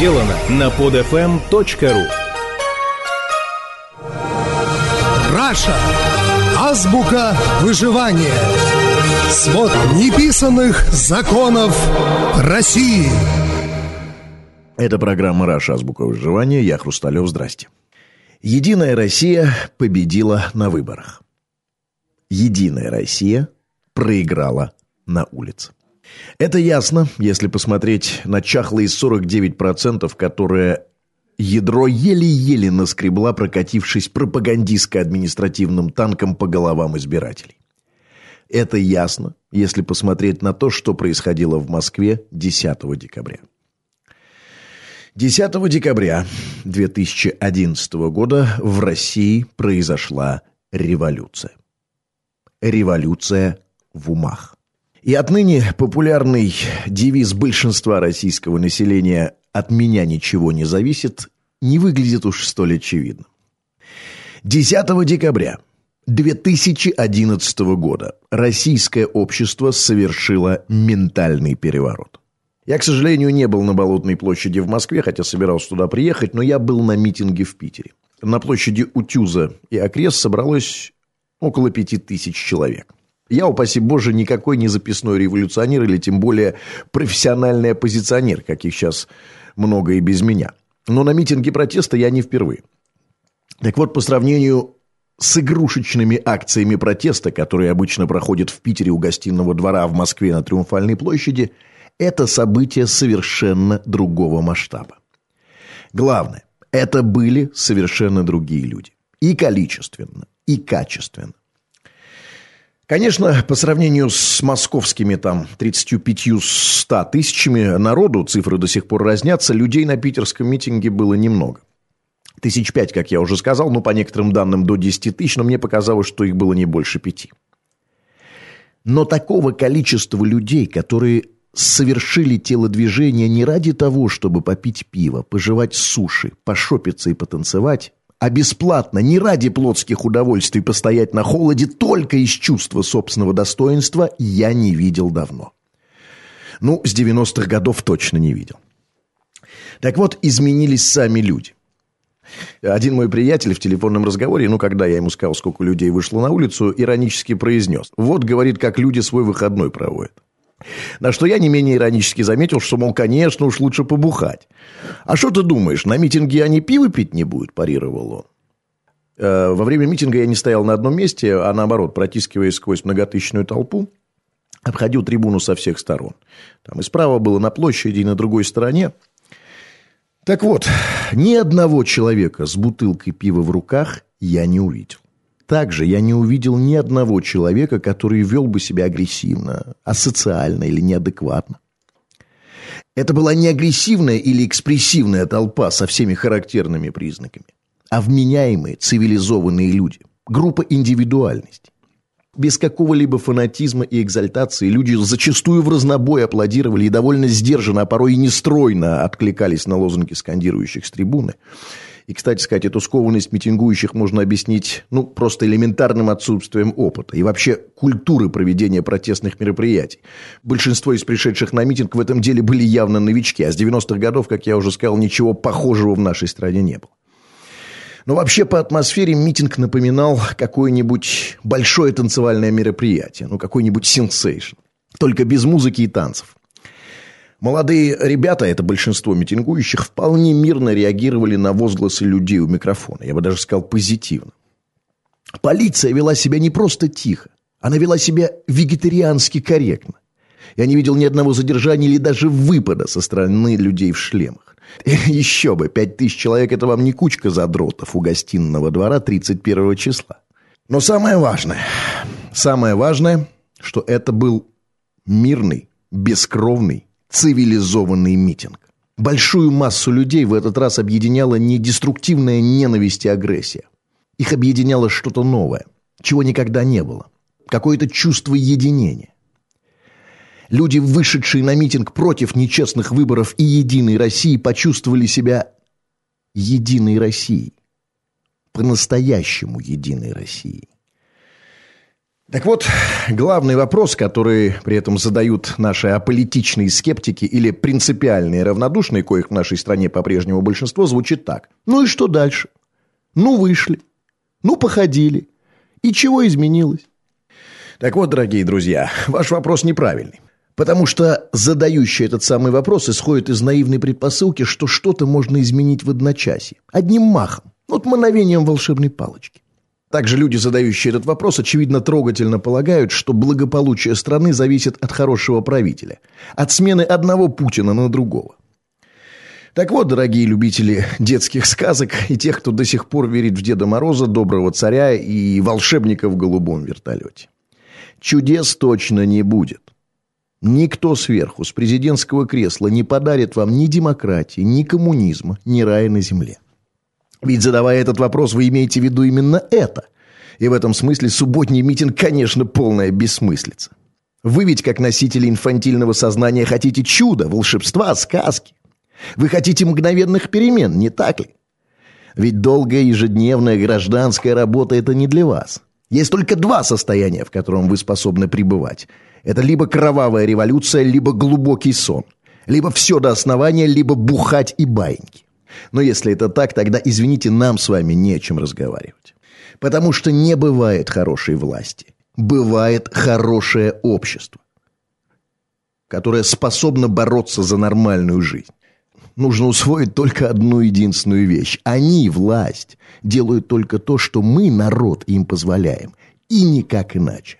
сделано на podfm.ru Раша. Азбука выживания. Свод неписанных законов России. Это программа «Раша. Азбука выживания». Я Хрусталев. Здрасте. Единая Россия победила на выборах. Единая Россия проиграла на улице. Это ясно, если посмотреть на чахлые 49%, которые ядро еле-еле наскребла, прокатившись пропагандистско-административным танком по головам избирателей. Это ясно, если посмотреть на то, что происходило в Москве 10 декабря. 10 декабря 2011 года в России произошла революция. Революция в умах. И отныне популярный девиз большинства российского населения «от меня ничего не зависит» не выглядит уж столь очевидно. 10 декабря 2011 года российское общество совершило ментальный переворот. Я, к сожалению, не был на Болотной площади в Москве, хотя собирался туда приехать, но я был на митинге в Питере. На площади Утюза и окрест собралось около пяти тысяч человек. Я, упаси Боже, никакой не записной революционер или тем более профессиональный оппозиционер, каких сейчас много и без меня. Но на митинге протеста я не впервые. Так вот, по сравнению с игрушечными акциями протеста, которые обычно проходят в Питере у гостиного двора, в Москве на Триумфальной площади, это событие совершенно другого масштаба. Главное, это были совершенно другие люди. И количественно, и качественно. Конечно, по сравнению с московскими там 35-100 тысячами народу, цифры до сих пор разнятся, людей на питерском митинге было немного. Тысяч пять, как я уже сказал, ну, по некоторым данным, до 10 тысяч, но мне показалось, что их было не больше пяти. Но такого количества людей, которые совершили телодвижение не ради того, чтобы попить пиво, пожевать суши, пошопиться и потанцевать, а бесплатно, не ради плотских удовольствий постоять на холоде, только из чувства собственного достоинства, я не видел давно. Ну, с 90-х годов точно не видел. Так вот, изменились сами люди. Один мой приятель в телефонном разговоре, ну, когда я ему сказал, сколько людей вышло на улицу, иронически произнес. Вот, говорит, как люди свой выходной проводят. На что я не менее иронически заметил, что, мол, конечно, уж лучше побухать. «А что ты думаешь, на митинге они пиво пить не будут?» – парировал он. Э, во время митинга я не стоял на одном месте, а наоборот, протискиваясь сквозь многотысячную толпу, обходил трибуну со всех сторон. Там и справа было на площади, и на другой стороне. Так вот, ни одного человека с бутылкой пива в руках я не увидел. Также я не увидел ни одного человека, который вел бы себя агрессивно, асоциально или неадекватно. Это была не агрессивная или экспрессивная толпа со всеми характерными признаками, а вменяемые, цивилизованные люди, группа индивидуальностей. Без какого-либо фанатизма и экзальтации люди зачастую в разнобой аплодировали и довольно сдержанно, а порой и нестройно откликались на лозунги скандирующих с трибуны. И, кстати сказать, эту скованность митингующих можно объяснить, ну, просто элементарным отсутствием опыта и вообще культуры проведения протестных мероприятий. Большинство из пришедших на митинг в этом деле были явно новички, а с 90-х годов, как я уже сказал, ничего похожего в нашей стране не было. Но вообще по атмосфере митинг напоминал какое-нибудь большое танцевальное мероприятие, ну, какой-нибудь сенсейшн. Только без музыки и танцев. Молодые ребята, это большинство митингующих, вполне мирно реагировали на возгласы людей у микрофона. Я бы даже сказал позитивно. Полиция вела себя не просто тихо, она вела себя вегетариански корректно. Я не видел ни одного задержания или даже выпада со стороны людей в шлемах. Еще бы, пять тысяч человек – это вам не кучка задротов у гостиного двора 31 числа. Но самое важное, самое важное, что это был мирный, бескровный, цивилизованный митинг. Большую массу людей в этот раз объединяла не деструктивная ненависть и агрессия. Их объединяло что-то новое, чего никогда не было. Какое-то чувство единения. Люди, вышедшие на митинг против нечестных выборов и Единой России, почувствовали себя Единой Россией. По-настоящему Единой Россией. Так вот, главный вопрос, который при этом задают наши аполитичные скептики или принципиальные равнодушные, коих в нашей стране по-прежнему большинство, звучит так. Ну и что дальше? Ну вышли. Ну походили. И чего изменилось? Так вот, дорогие друзья, ваш вопрос неправильный. Потому что задающий этот самый вопрос исходит из наивной предпосылки, что что-то можно изменить в одночасье. Одним махом. Вот мановением волшебной палочки. Также люди, задающие этот вопрос, очевидно трогательно полагают, что благополучие страны зависит от хорошего правителя, от смены одного Путина на другого. Так вот, дорогие любители детских сказок и тех, кто до сих пор верит в Деда Мороза, Доброго Царя и волшебника в голубом вертолете. Чудес точно не будет. Никто сверху, с президентского кресла, не подарит вам ни демократии, ни коммунизма, ни рая на земле. Ведь задавая этот вопрос, вы имеете в виду именно это. И в этом смысле субботний митинг, конечно, полная бессмыслица. Вы ведь, как носители инфантильного сознания, хотите чуда, волшебства, сказки. Вы хотите мгновенных перемен, не так ли? Ведь долгая ежедневная гражданская работа – это не для вас. Есть только два состояния, в котором вы способны пребывать. Это либо кровавая революция, либо глубокий сон. Либо все до основания, либо бухать и баиньки. Но если это так, тогда, извините, нам с вами не о чем разговаривать. Потому что не бывает хорошей власти. Бывает хорошее общество, которое способно бороться за нормальную жизнь. Нужно усвоить только одну единственную вещь. Они, власть, делают только то, что мы, народ, им позволяем. И никак иначе.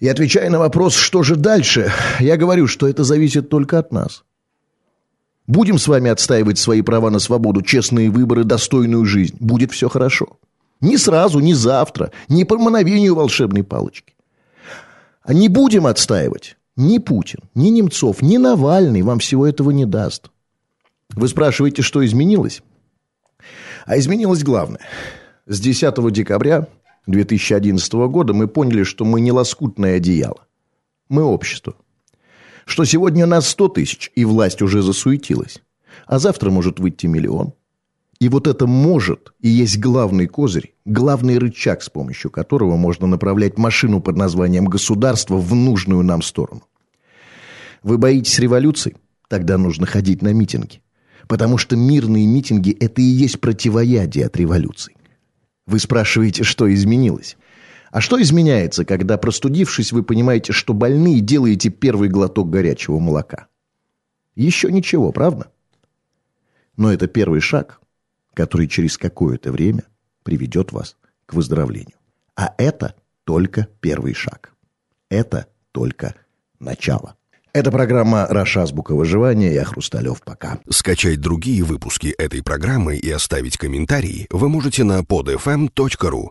И отвечая на вопрос, что же дальше, я говорю, что это зависит только от нас. Будем с вами отстаивать свои права на свободу, честные выборы, достойную жизнь. Будет все хорошо. Не сразу, не завтра, не по мановению волшебной палочки. А не будем отстаивать. Ни Путин, ни Немцов, ни Навальный вам всего этого не даст. Вы спрашиваете, что изменилось? А изменилось главное. С 10 декабря 2011 года мы поняли, что мы не лоскутное одеяло. Мы общество что сегодня нас сто тысяч, и власть уже засуетилась. А завтра может выйти миллион. И вот это «может» и есть главный козырь, главный рычаг, с помощью которого можно направлять машину под названием «государство» в нужную нам сторону. Вы боитесь революции? Тогда нужно ходить на митинги. Потому что мирные митинги – это и есть противоядие от революции. Вы спрашиваете, что изменилось? А что изменяется, когда, простудившись, вы понимаете, что больны и делаете первый глоток горячего молока? Еще ничего, правда? Но это первый шаг, который через какое-то время приведет вас к выздоровлению. А это только первый шаг. Это только начало. Это программа «Раша Азбука выживания». Я Хрусталев. Пока. Скачать другие выпуски этой программы и оставить комментарии вы можете на podfm.ru.